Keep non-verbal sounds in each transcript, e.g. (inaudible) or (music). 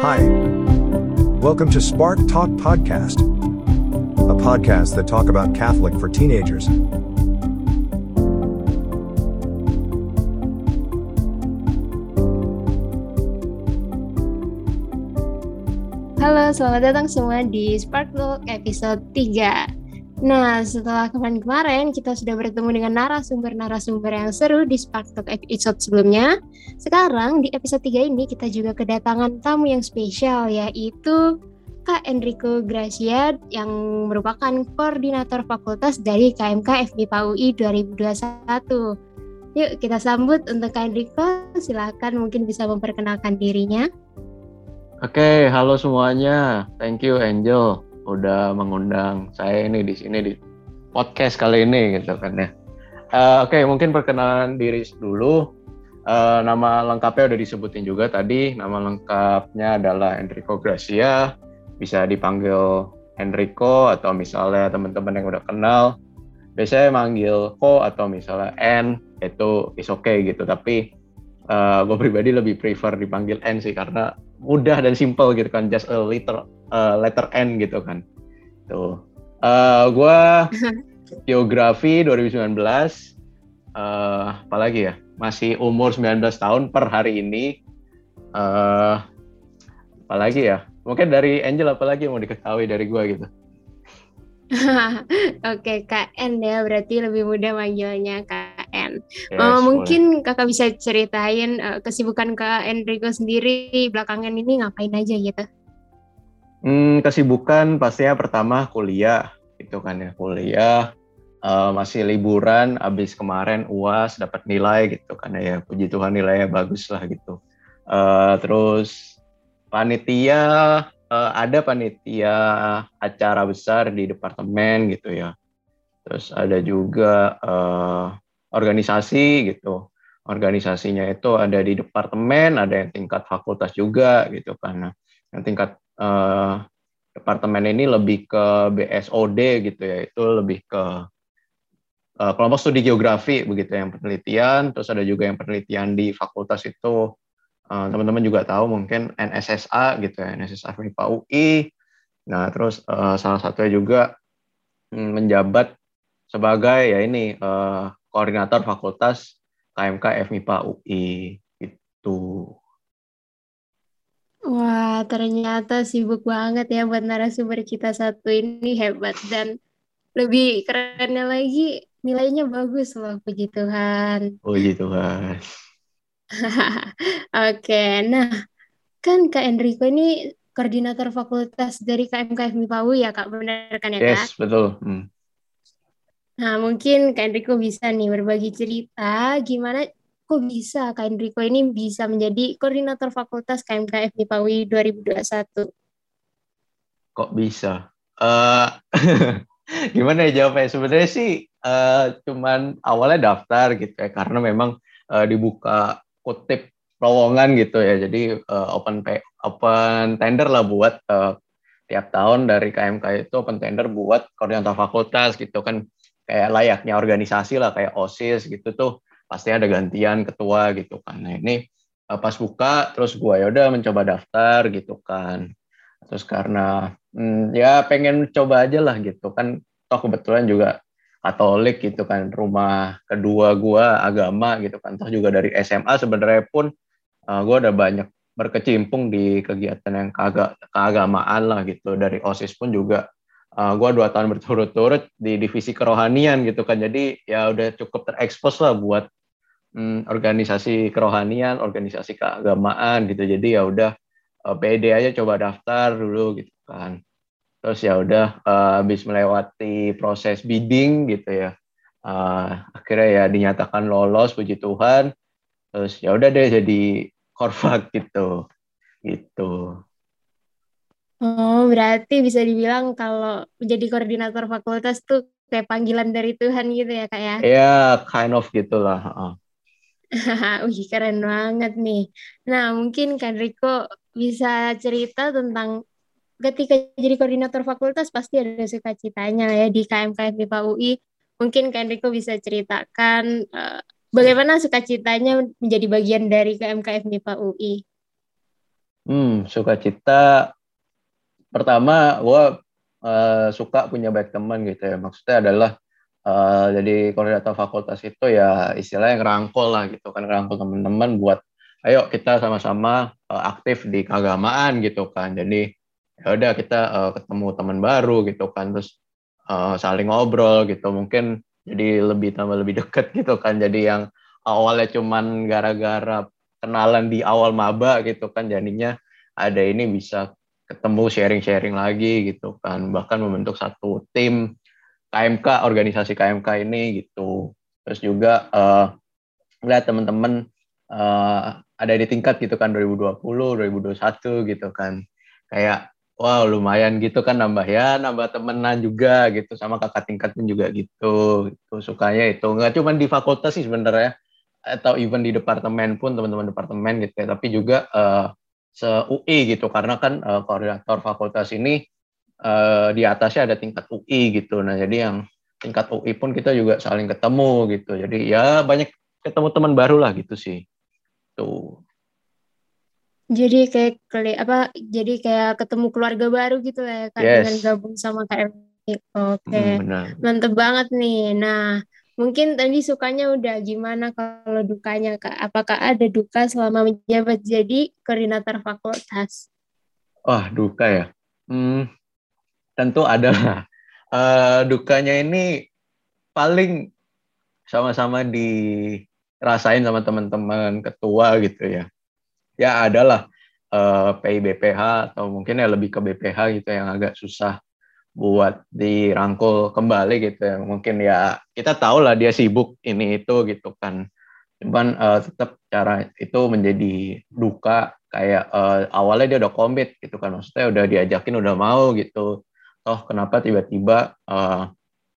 Hi. Welcome to Spark Talk Podcast, a podcast that talk about Catholic for teenagers. Halo, selamat datang semua di Spark Talk episode 3. Nah, setelah kemarin-kemarin kita sudah bertemu dengan narasumber-narasumber yang seru di Spark Talk episode sebelumnya. Sekarang di episode 3 ini kita juga kedatangan tamu yang spesial yaitu Kak Enrico Gracia yang merupakan koordinator fakultas dari KMK FMIPA UI 2021. Yuk kita sambut untuk Kak Enrico, silakan mungkin bisa memperkenalkan dirinya. Oke, halo semuanya. Thank you Angel udah mengundang saya ini di sini di podcast kali ini gitu kan ya. Uh, Oke, mungkin perkenalan diri dulu. Uh, nama lengkapnya udah disebutin juga tadi. Nama lengkapnya adalah Enrico Gracia. Bisa dipanggil Enrico atau misalnya teman-teman yang udah kenal biasanya manggil Ko atau misalnya N itu is okay gitu. Tapi uh, gue pribadi lebih prefer dipanggil N sih karena mudah dan simple gitu kan just a letter uh, letter N gitu kan. Tuh. Uh, gue geografi 2019 uh, apalagi ya masih umur 19 tahun per hari ini. Uh, apalagi ya mungkin dari Angel apalagi yang mau diketahui dari gue gitu? (laughs) Oke, KN ya, berarti lebih mudah manggilnya KN. Yes, uh, mungkin kakak bisa ceritain uh, kesibukan Kak Enrico sendiri belakangan ini ngapain aja gitu? Hmm, kesibukan pastinya pertama kuliah, itu kan ya kuliah. Uh, masih liburan, abis kemarin uas dapat nilai gitu kan ya, puji Tuhan nilainya bagus lah gitu. Uh, terus panitia uh, ada panitia acara besar di departemen gitu ya. Terus ada juga uh, organisasi gitu. Organisasinya itu ada di departemen, ada yang tingkat fakultas juga gitu karena yang tingkat uh, departemen ini lebih ke BSOD gitu ya, itu lebih ke uh, kelompok studi geografi begitu yang penelitian, terus ada juga yang penelitian di fakultas itu teman teman-teman juga tahu mungkin NSSA gitu ya, NSSA FMIPA UI. Nah, terus uh, salah satunya juga um, menjabat sebagai ya ini uh, koordinator fakultas KMK FMIPA UI itu. Wah, ternyata sibuk banget ya buat narasumber kita satu ini hebat dan lebih kerennya lagi nilainya bagus loh, puji Tuhan. Puji Tuhan. (laughs) Oke, nah kan Kak Enrico ini koordinator fakultas dari KMK FMIPA UI ya Kak, benar kan ya Kak? Yes, betul. Hmm. Nah mungkin Kak Enrico bisa nih berbagi cerita gimana kok bisa Kak Enrico ini bisa menjadi koordinator fakultas KMK FMIPA UI 2021? Kok bisa? Uh, (laughs) gimana ya jawabnya? Sebenarnya sih uh, cuman awalnya daftar gitu ya, karena memang uh, dibuka kutip lowongan gitu ya. Jadi uh, open pay, open tender lah buat uh, tiap tahun dari KMK itu open tender buat koordinator fakultas gitu kan kayak layaknya organisasi lah kayak OSIS gitu tuh pasti ada gantian ketua gitu kan. Nah ini uh, pas buka terus gua ya udah mencoba daftar gitu kan. Terus karena hmm, ya pengen coba aja lah gitu kan toh kebetulan juga Katolik gitu kan rumah kedua gue agama gitu kan toh juga dari SMA sebenarnya pun uh, eh, gue udah banyak berkecimpung di kegiatan yang keaga keagamaan lah gitu dari osis pun juga uh, eh, gue dua tahun berturut-turut di divisi kerohanian gitu kan. Jadi ya udah cukup terekspos lah buat um, organisasi kerohanian organisasi keagamaan gitu. Jadi ya udah uh, PD aja coba daftar dulu gitu kan. Terus ya udah uh, habis melewati proses bidding gitu ya uh, akhirnya ya dinyatakan lolos puji Tuhan. Terus ya udah deh jadi (laughs) korfak gitu. Gitu oh berarti bisa dibilang kalau menjadi koordinator fakultas tuh kayak panggilan dari Tuhan gitu ya kak ya ya yeah, kind of gitulah uh. (laughs) Wih keren banget nih nah mungkin kan Riko bisa cerita tentang ketika jadi koordinator fakultas pasti ada sukacitanya ya di KMK FIPA UI. Mungkin Kak Enrico bisa ceritakan uh, bagaimana sukacitanya menjadi bagian dari KMK FIPA UI. Hmm, sukacita pertama gue uh, suka punya baik teman gitu ya. Maksudnya adalah uh, jadi koordinator fakultas itu ya istilahnya ngerangkul lah gitu kan ngerangkul teman-teman buat ayo kita sama-sama uh, aktif di keagamaan gitu kan. Jadi ya udah kita uh, ketemu teman baru gitu kan terus uh, saling ngobrol gitu. Mungkin jadi lebih tambah lebih deket (laughs) gitu kan. Jadi yang awalnya cuman gara-gara kenalan di awal maba gitu kan jadinya ada ini bisa ketemu sharing-sharing lagi gitu kan. Bahkan membentuk satu tim KMK organisasi KMK ini gitu. Terus juga uh, lihat teman-teman uh, ada di tingkat gitu kan 2020 2021 gitu kan. Kayak wow lumayan gitu kan nambah ya nambah temenan juga gitu. Sama kakak tingkat pun juga gitu itu sukanya itu. Nggak cuma di fakultas sih sebenarnya atau even di departemen pun teman-teman departemen gitu ya. Tapi juga uh, se UI gitu. Karena kan uh, koordinator fakultas ini uh, di atasnya ada tingkat UI gitu. Nah jadi yang tingkat UI pun kita juga saling ketemu gitu. Jadi ya banyak ketemu teman baru lah gitu sih. Tuh. Jadi kayak apa jadi kayak ketemu keluarga baru gitu ya kan yes. dengan gabung sama KM oke. Okay. hmm, mantep banget nih. Nah Mungkin tadi sukanya udah gimana kalau dukanya Kak? Apakah ada duka selama menjabat jadi koordinator fakultas? Wah, duka ya. Hmm, tentu ada. Uh, (laughs) dukanya ini paling sama-sama dirasain sama teman-teman ketua gitu ya. Ya adalah uh, eh, PIBPH atau mungkin ya lebih ke BPH gitu yang agak susah buat dirangkul kembali gitu ya. Mungkin ya kita tahu lah dia sibuk ini itu gitu kan. Cuman uh, tetap cara itu menjadi duka kayak uh, awalnya dia udah komit gitu kan. Maksudnya udah diajakin udah mau gitu. Toh kenapa tiba-tiba uh,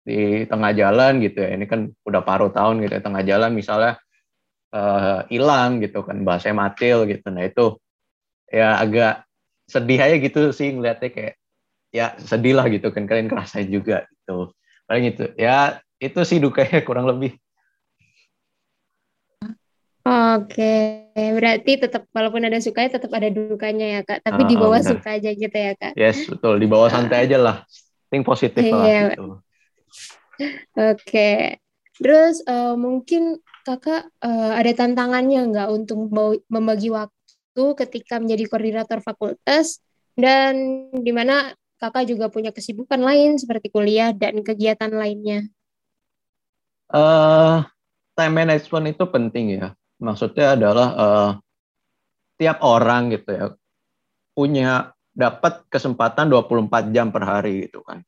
di tengah jalan gitu ya. Ini kan udah paruh tahun gitu ya tengah jalan misalnya hilang uh, gitu kan bahasa matil gitu. Nah itu ya agak sedih aja gitu sih ngeliatnya kayak ya sedih lah gitu kan kalian ngerasain juga gitu paling itu ya itu sih dukanya kurang lebih Oke, berarti tetap walaupun ada sukanya tetap ada dukanya ya kak. Tapi uh, di bawah benar. suka aja gitu ya kak. Yes betul, di bawah santai aja lah. Think positif lah iya. gitu. Oke, terus uh, mungkin kakak uh, ada tantangannya nggak untuk membagi waktu ketika menjadi koordinator fakultas dan di mana kakak juga punya kesibukan lain seperti kuliah dan kegiatan lainnya? Uh, time management itu penting ya. Maksudnya adalah uh, tiap orang gitu ya punya dapat kesempatan 24 jam per hari gitu kan.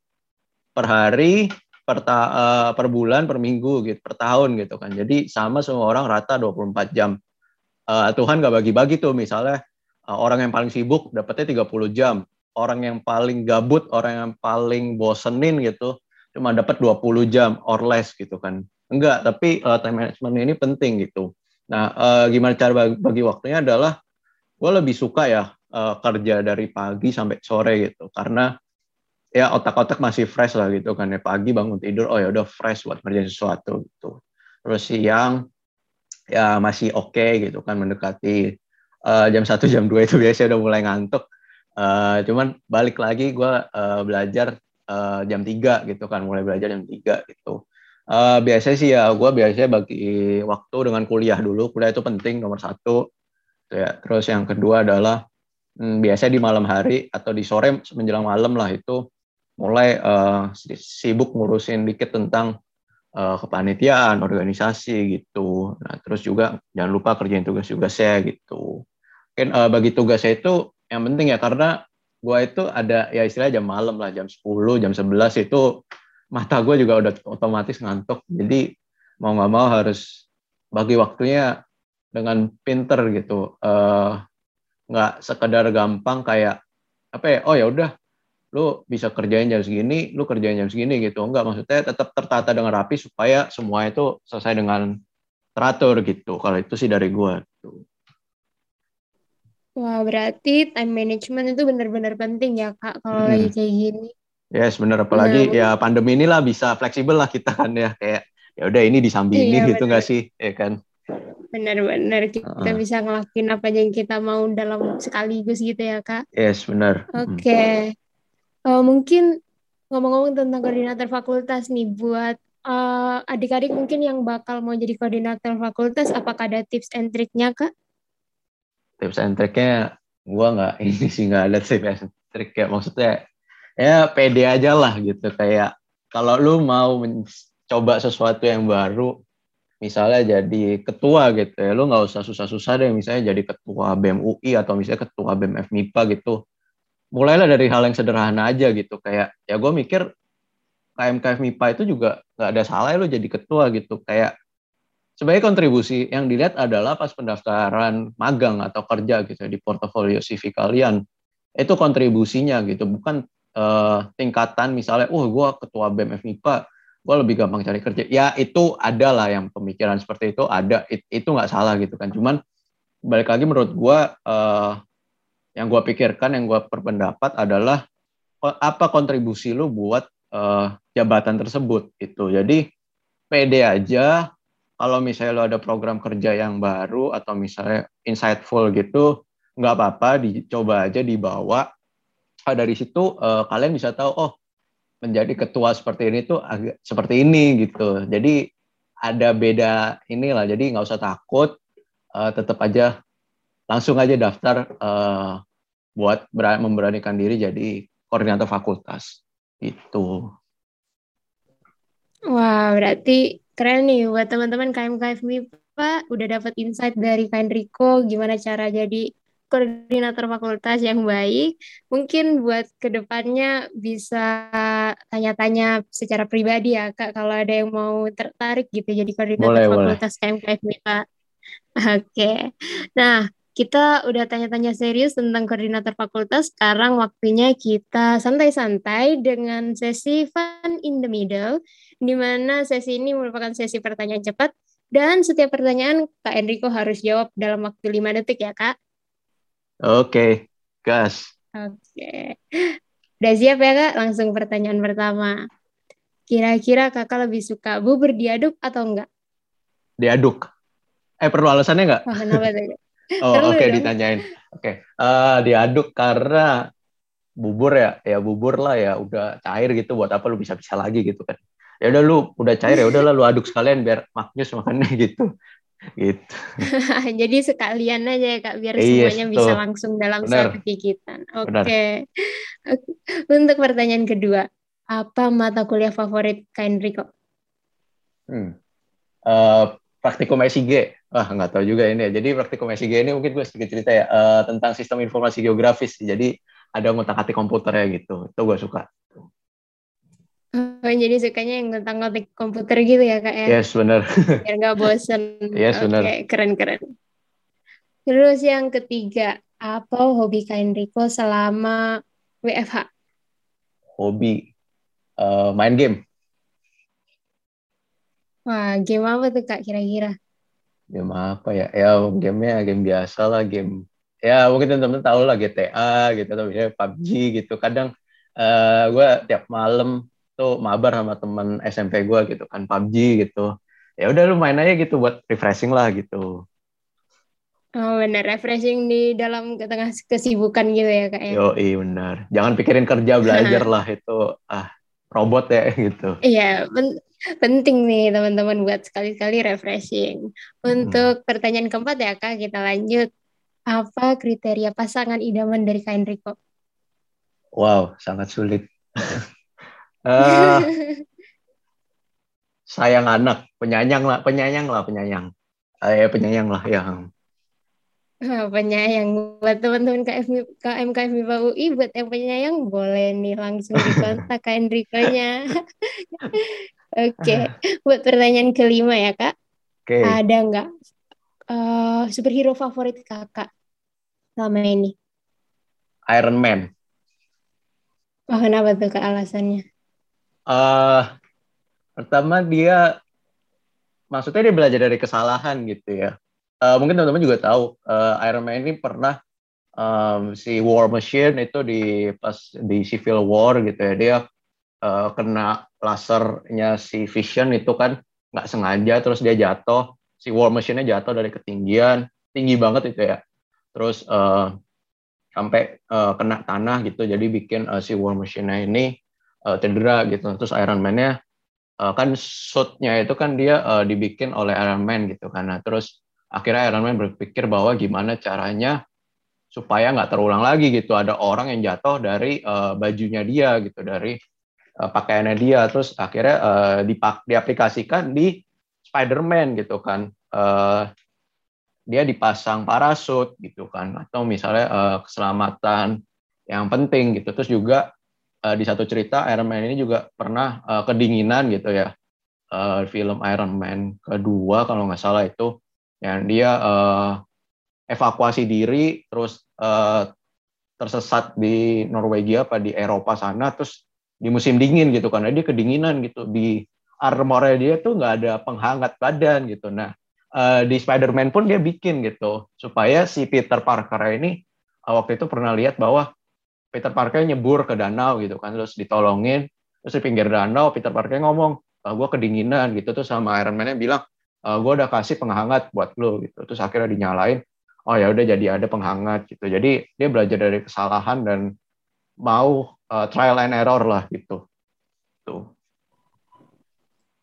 Per hari, per, ta, uh, per bulan, per minggu gitu, per tahun gitu kan. Jadi sama semua orang rata 24 jam. Uh, Tuhan gak bagi-bagi tuh misalnya uh, orang yang paling sibuk dapatnya 30 jam, orang yang paling gabut, orang yang paling bosenin gitu, cuma dapat 20 jam or less gitu kan. Enggak, tapi uh, time management ini penting gitu. Nah, uh, gimana cara bagi, bagi waktunya adalah gue lebih suka ya uh, kerja dari pagi sampai sore gitu, karena ya otak-otak masih fresh lah gitu kan ya pagi bangun tidur oh ya udah fresh buat kerja sesuatu gitu. Terus siang ya masih oke okay, gitu kan mendekati uh, jam satu jam dua itu biasanya udah mulai ngantuk Uh, cuman balik lagi gue uh, belajar uh, jam 3 gitu kan, mulai belajar jam 3 gitu. Uh, biasanya sih ya gue biasanya bagi waktu dengan kuliah dulu, kuliah itu penting nomor satu. Gitu ya. Terus yang kedua adalah hmm, biasanya di malam hari atau di sore menjelang malam lah itu mulai uh, sibuk ngurusin dikit tentang uh, kepanitiaan, organisasi gitu. Nah, terus juga jangan lupa kerjain tugas-tugasnya gitu. Mungkin uh, bagi tugasnya itu yang penting ya karena gue itu ada ya istilah jam malam lah jam 10 jam 11 itu mata gue juga udah otomatis ngantuk. Jadi mau nggak mau harus bagi waktunya dengan pinter gitu. Eh, nggak uh, sekedar gampang kayak apa ya oh ya udah lu bisa kerjain jam segini lu kerjain jam segini gitu. Enggak maksudnya tetap tertata dengan rapi supaya semua itu selesai dengan teratur gitu kalau itu sih dari gue gitu. Wah, berarti time management itu benar-benar penting ya, Kak, kalau hmm. lagi kayak gini. Yes, benar apalagi nah, ya pandemi inilah bisa fleksibel lah kita kan ya kayak ya udah ini disambi iya, gitu nggak sih, ya kan? Benar-benar kita uh. bisa ngelakuin apa yang kita mau dalam sekaligus gitu ya kak. Yes benar. Oke. Okay. Uh, mungkin ngomong-ngomong tentang koordinator fakultas nih buat uh, adik-adik mungkin yang bakal mau jadi koordinator fakultas, apakah ada tips and triknya kak? Tips and triknya gua nggak (laughs) ini sih nggak ada tips and trik ya maksudnya ya pede aja lah gitu. Kayak kalau lu mau mencoba sesuatu yang baru misalnya jadi ketua gitu ya lu nggak usah susah-susah deh. Misalnya jadi ketua BEM UI atau misalnya ketua BEM FMIPA gitu. Mulailah dari hal yang sederhana aja gitu. Kayak ya gue mikir KMK FMIPA itu juga nggak ada salah ya lo jadi ketua gitu. Kayak sebagai kontribusi yang dilihat adalah pas pendaftaran magang atau kerja gitu di portofolio CV kalian itu kontribusinya gitu bukan uh, tingkatan misalnya oh gue ketua BEM FMIPA gue lebih gampang cari kerja. Ya itu ada lah yang pemikiran seperti itu ada it, itu nggak salah gitu kan. Cuman balik lagi menurut gue uh, yang gue pikirkan yang gue perpendapat adalah apa kontribusi lu buat uh, jabatan tersebut itu jadi pede aja kalau misalnya lo ada program kerja yang baru atau misalnya insightful gitu nggak apa-apa dicoba aja dibawa. Nah, dari situ uh, kalian bisa tahu oh menjadi ketua seperti ini tuh agak seperti ini gitu. Jadi ada beda inilah. Jadi nggak usah takut. Uh, tetap aja langsung aja daftar uh, buat memberanikan diri jadi koordinator fakultas. Itu. Wah, berarti keren nih buat teman-teman KMK MIPA udah dapat insight dari Kain Riko gimana cara jadi koordinator fakultas yang baik. Mungkin buat ke depannya bisa tanya-tanya secara pribadi ya Kak, kalau ada yang mau tertarik gitu jadi koordinator boleh, fakultas boleh. KMK MIPA. Oke. Okay. Nah, kita udah tanya-tanya serius tentang koordinator fakultas. Sekarang waktunya kita santai-santai dengan sesi fun in the middle, di mana sesi ini merupakan sesi pertanyaan cepat dan setiap pertanyaan Kak Enrico harus jawab dalam waktu 5 detik ya, Kak. Oke, okay. gas. Oke. Okay. Udah siap ya, Kak? Langsung pertanyaan pertama. Kira-kira Kakak lebih suka bubur diaduk atau enggak? Diaduk. Eh, perlu alasannya enggak? Oh, kenapa tuh? Oh oke okay, ditanyain. Oke okay. uh, eh, diaduk karena bubur ya ya bubur lah ya udah cair gitu buat apa lu bisa bisa lagi gitu kan ya udah lu udah cair ya udah lu aduk sekalian biar maknyus makannya (laughs) gitu gitu (laughs) jadi sekalian aja ya kak biar yes, iya, semuanya tuh. bisa langsung dalam Bener. satu gigitan oke okay. (laughs) untuk pertanyaan kedua apa mata kuliah favorit kak Enrico hmm. uh, praktikum SIG Wah, nggak tahu juga ini ya. Jadi praktikum SIG ini mungkin gue sedikit cerita ya uh, tentang sistem informasi geografis. Jadi ada ngotak-atik komputer ya gitu. Itu gue suka. Oh, jadi sukanya yang tentang ngotak komputer gitu ya kak ya? Yes, benar. (laughs) Biar nggak bosen. yes, benar. Oke, keren-keren. Terus yang ketiga, apa hobi kak Enrico selama WFH? Hobi uh, main game. Wah, game apa tuh kak kira-kira? game apa ya? Ya gamenya game biasa lah game ya mungkin teman-teman tahu lah GTA gitu atau misalnya PUBG gitu. Kadang uh, eh, gue tiap malam tuh mabar sama temen SMP gue gitu kan PUBG gitu. Ya udah lu main aja gitu buat refreshing lah gitu. Oh benar, refreshing di dalam tengah kesibukan gitu ya kak ya? Yo iya benar, jangan pikirin kerja (laughs) belajar lah itu. Ah robot ya gitu. Iya, penting nih teman-teman buat sekali-kali refreshing. Untuk hmm. pertanyaan keempat ya kak, kita lanjut. Apa kriteria pasangan idaman dari Kak Enrico? Wow, sangat sulit. uh, (laughs) sayang anak, penyayang lah, penyayang lah, penyayang. Ya penyayang lah yang (laughs) penyayang buat teman-teman KFM, KMK FMIPA UI buat yang penyayang boleh nih langsung dikontak Kak (laughs) Enrico-nya. (laughs) Oke, okay. buat pertanyaan kelima ya kak, okay. ada nggak uh, superhero favorit kakak selama ini? Iron Man. Oh, kenapa tuh kak alasannya? Uh, pertama dia, maksudnya dia belajar dari kesalahan gitu ya uh, mungkin teman-teman juga tahu uh, Iron Man ini pernah um, si War Machine itu di pas di Civil War gitu ya dia uh, kena lasernya si Vision itu kan nggak sengaja terus dia jatuh si War Machine-nya jatuh dari ketinggian tinggi banget itu ya. Terus uh, sampai uh, kena tanah gitu jadi bikin uh, si War Machine-nya ini uh, cedera gitu. Terus Iron Man-nya uh, kan suit-nya itu kan dia uh, dibikin oleh Iron Man gitu karena terus akhirnya Iron Man berpikir bahwa gimana caranya supaya nggak terulang lagi gitu. Ada orang yang jatuh dari uh, bajunya dia gitu dari uh, pakaiannya dia. Terus akhirnya uh, dipak diaplikasikan di Spider-Man gitu kan. Uh, dia dipasang parasut gitu kan. Atau misalnya uh, keselamatan yang penting gitu. Terus juga uh, di satu cerita Iron Man ini juga pernah uh, kedinginan gitu ya. Uh, film Iron Man kedua kalau nggak salah itu yang dia uh, evakuasi diri terus uh, tersesat di Norwegia apa di Eropa sana terus di musim dingin gitu karena dia kedinginan gitu. Di armornya dia tuh nggak ada penghangat badan gitu. Nah uh, di Spider-Man pun dia bikin gitu supaya si Peter Parker ini uh, waktu itu pernah lihat bahwa Peter Parker nyebur ke danau gitu kan terus ditolongin. Terus di pinggir danau Peter Parker ngomong uh, gue kedinginan gitu. Tuh sama Iron Man-nya bilang uh, gue udah kasih penghangat buat lo gitu terus akhirnya dinyalain oh ya udah jadi ada penghangat gitu jadi dia belajar dari kesalahan dan mau uh, trial and error lah gitu tuh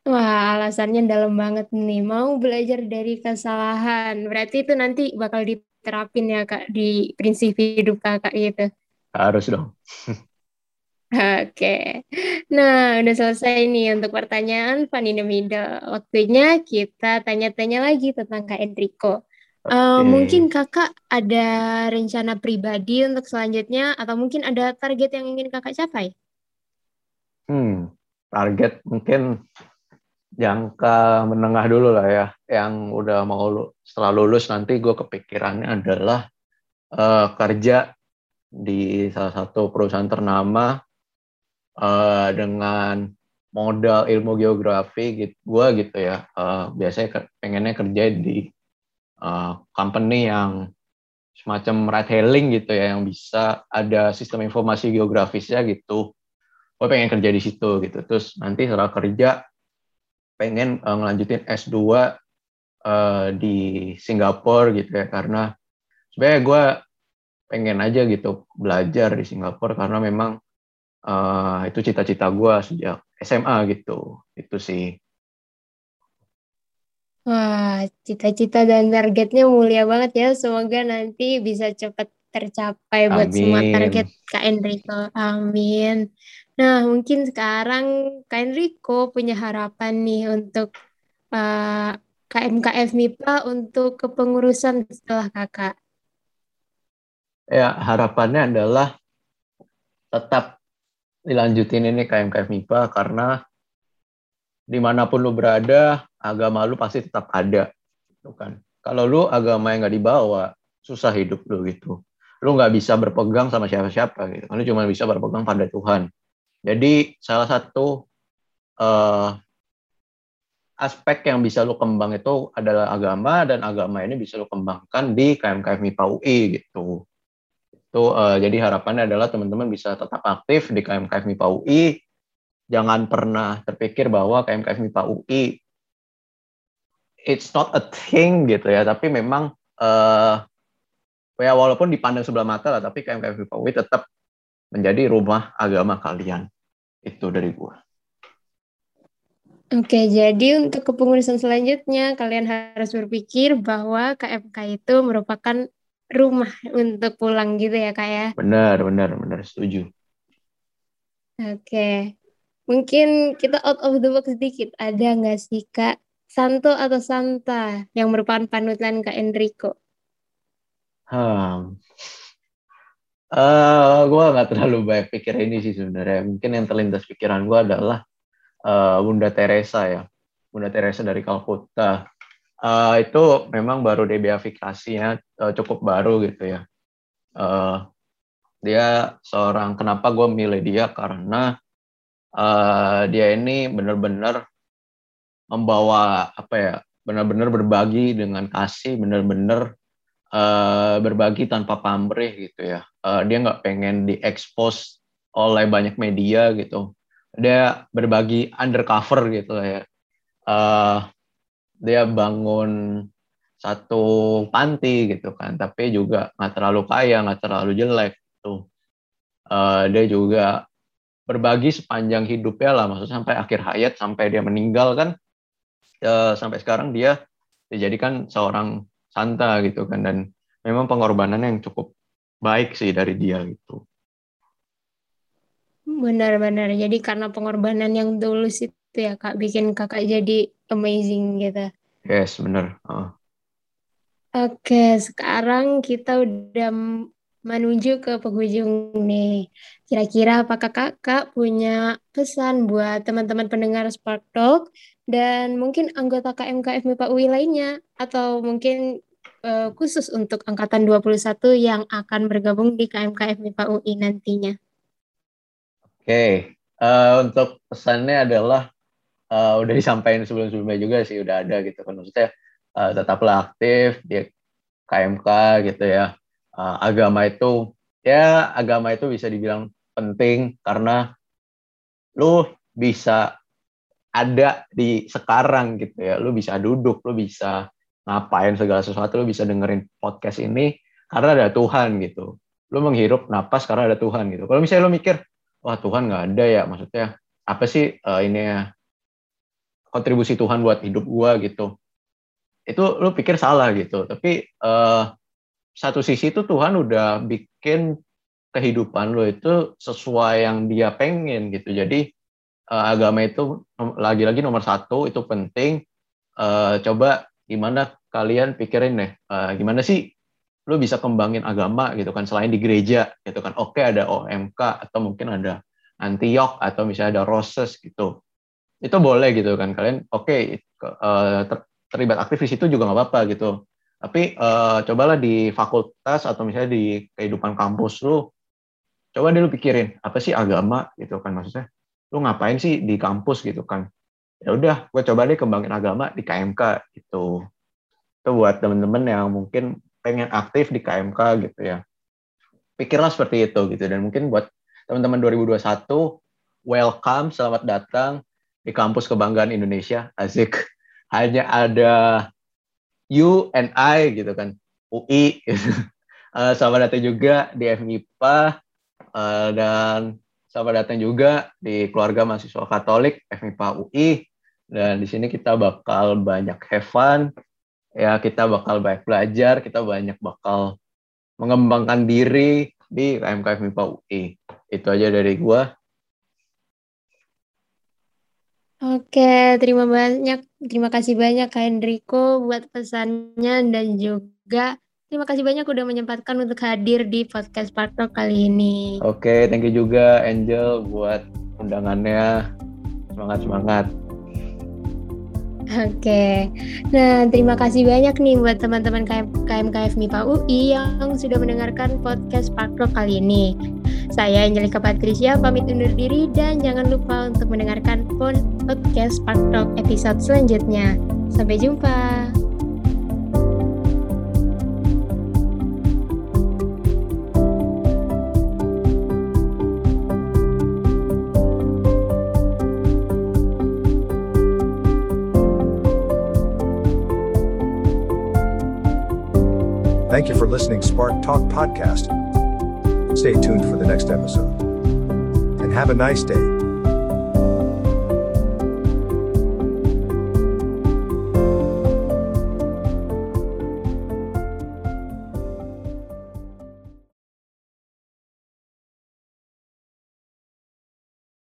Wah, alasannya dalam banget nih. Mau belajar dari kesalahan. Berarti itu nanti bakal diterapin ya, Kak, di prinsip hidup Kakak gitu. Harus dong. (laughs) Oke. Nah, udah selesai nih untuk pertanyaan Fun in the Middle. Waktunya kita tanya-tanya lagi tentang Kak Enrico. Okay. Uh, mungkin kakak ada rencana pribadi untuk selanjutnya atau mungkin ada target yang ingin kakak capai? Hmm, target mungkin jangka menengah dulu lah ya yang udah mau setelah lulus nanti gue kepikirannya adalah uh, kerja di salah satu perusahaan ternama uh, dengan modal ilmu geografi gitu gue gitu ya uh, biasanya pengennya kerja di uh, company yang semacam ride hailing gitu ya yang bisa ada sistem informasi geografisnya gitu. Gue pengen kerja di situ gitu. Terus nanti setelah kerja pengen uh, ngelanjutin S2 uh, di Singapura gitu ya karena sebenarnya gue pengen aja gitu belajar di Singapura karena memang uh, itu cita-cita gue sejak SMA gitu itu sih Wah, cita-cita dan targetnya mulia banget ya. Semoga nanti bisa cepat tercapai buat semua target Kak Enrico. Amin. Nah, mungkin sekarang Kak Enrico punya harapan nih untuk uh, KMKF MIPA untuk kepengurusan setelah kakak. Ya, harapannya adalah tetap dilanjutin ini KMKF MIPA karena di mana pun lu berada, agama lu pasti tetap ada. Gitu kan. Kalau lu agama yang nggak dibawa, susah hidup lu gitu. Lu nggak bisa berpegang sama siapa-siapa gitu. Lu cuma bisa berpegang pada Tuhan. Jadi salah satu uh, aspek yang bisa lo kembang itu adalah agama dan agama ini bisa lo kembangkan di KMKF MIPA UI gitu. Itu uh, jadi harapannya adalah teman-teman bisa tetap aktif di KMKF MIPA UI. Jangan pernah terpikir bahwa KMKF MIPA UI it's not a thing gitu ya, tapi memang uh, ya walaupun dipandang sebelah mata lah, tapi KMKF MIPA UI tetap menjadi rumah agama kalian. Itu dari gua. Oke, jadi untuk kepengurusan selanjutnya kalian harus berpikir bahwa KMK itu merupakan rumah untuk pulang gitu ya kak ya? Benar, benar, benar, setuju. Oke, mungkin kita out of the box sedikit. Ada nggak sih kak Santo atau Santa yang merupakan panutan kak Enrico? Hmm, Uh, eh, gue nggak terlalu banyak pikir ini sih sebenarnya. Mungkin yang terlintas pikiran gue adalah uh, Bunda Teresa ya, Bunda Teresa dari Kalkuta. Uh, itu memang baru debeafikasinya uh, cukup baru gitu ya. Uh, dia seorang kenapa gue milih dia karena uh, dia ini benar-benar membawa apa ya, benar-benar berbagi dengan kasih, benar-benar uh, berbagi tanpa pamrih gitu ya. Uh, dia nggak pengen diekspos oleh banyak media gitu. Dia berbagi undercover gitu ya. Uh, dia bangun satu panti gitu kan tapi juga nggak terlalu kaya nggak terlalu jelek tuh. Uh, dia juga berbagi sepanjang hidupnya lah maksudnya sampai akhir hayat sampai dia meninggal kan. Uh, sampai sekarang dia dijadikan seorang santa gitu kan dan memang pengorbanan yang cukup baik sih dari dia gitu. Benar-benar jadi karena pengorbanan yang tulus itu ya kak bikin kakak jadi amazing gitu yes benar uh. Oke, sekarang kita udah menuju ke penghujung nih. Kira-kira apakah kakak punya pesan buat teman-teman pendengar Spark Talk dan mungkin anggota KMKF MIPA UI lainnya atau mungkin uh, khusus untuk angkatan 21 yang akan bergabung di KMKF MIPA UI nantinya? Oke, uh, untuk pesannya adalah uh, udah disampaikan sebelum-sebelumnya juga sih udah ada gitu kan maksudnya uh, tetaplah aktif di KMK gitu ya. Uh, agama itu ya agama itu bisa dibilang penting karena lu bisa ada di sekarang gitu ya. Lu bisa duduk, lu bisa ngapain segala sesuatu, lu bisa dengerin podcast ini karena ada Tuhan gitu. Lu menghirup napas karena ada Tuhan gitu. Kalau misalnya lu mikir, wah Tuhan nggak ada ya, maksudnya apa sih uh, ini ya kontribusi Tuhan buat hidup gua gitu. Itu lu pikir salah gitu. Tapi uh, satu sisi itu Tuhan udah bikin kehidupan lo itu sesuai yang dia pengen gitu. Jadi uh, agama itu lagi-lagi nomor satu itu penting. Uh, coba gimana kalian pikirin deh uh, gimana sih lo bisa kembangin agama gitu kan selain di gereja gitu kan. Oke ada OMK atau mungkin ada Antioch atau misalnya ada Roses gitu itu boleh gitu kan kalian oke okay, uh, terlibat aktif di situ juga nggak apa-apa gitu. Tapi uh, cobalah di fakultas atau misalnya di kehidupan kampus lu, coba deh lu pikirin apa sih agama gitu kan maksudnya. Lu ngapain sih di kampus gitu kan? Ya udah, gue coba deh kembangin agama di KMK gitu. Itu buat temen-temen yang mungkin pengen aktif di KMK gitu ya. Pikirlah seperti itu gitu dan mungkin buat teman-teman 2021 welcome, selamat datang di kampus kebanggaan Indonesia. Asik. Hanya ada you and I gitu kan. UI gitu. (laughs) uh, selamat datang juga di FMIPA uh, eh, dan selamat datang juga di keluarga mahasiswa Katolik FMIPA UI dan di sini kita bakal banyak have fun. Ya kita bakal banyak belajar kita banyak bakal mengembangkan diri di KMK FMIPA UI itu aja dari gua Oke, terima banyak, terima kasih banyak Kak Enrico buat pesannya dan juga terima kasih banyak udah menyempatkan untuk hadir di podcast Park kali ini. Oke, thank you juga Angel buat undangannya. Semangat semangat. Oke, nah terima kasih banyak nih buat teman-teman KM, KMKF MIPA UI yang sudah mendengarkan podcast Park kali ini. Saya Angelika Patricia pamit undur diri dan jangan lupa untuk mendengarkan podcast Spark Talk episode selanjutnya. Sampai jumpa. Thank you for listening Spark Talk podcast. Stay tuned for the next episode. And have a nice day.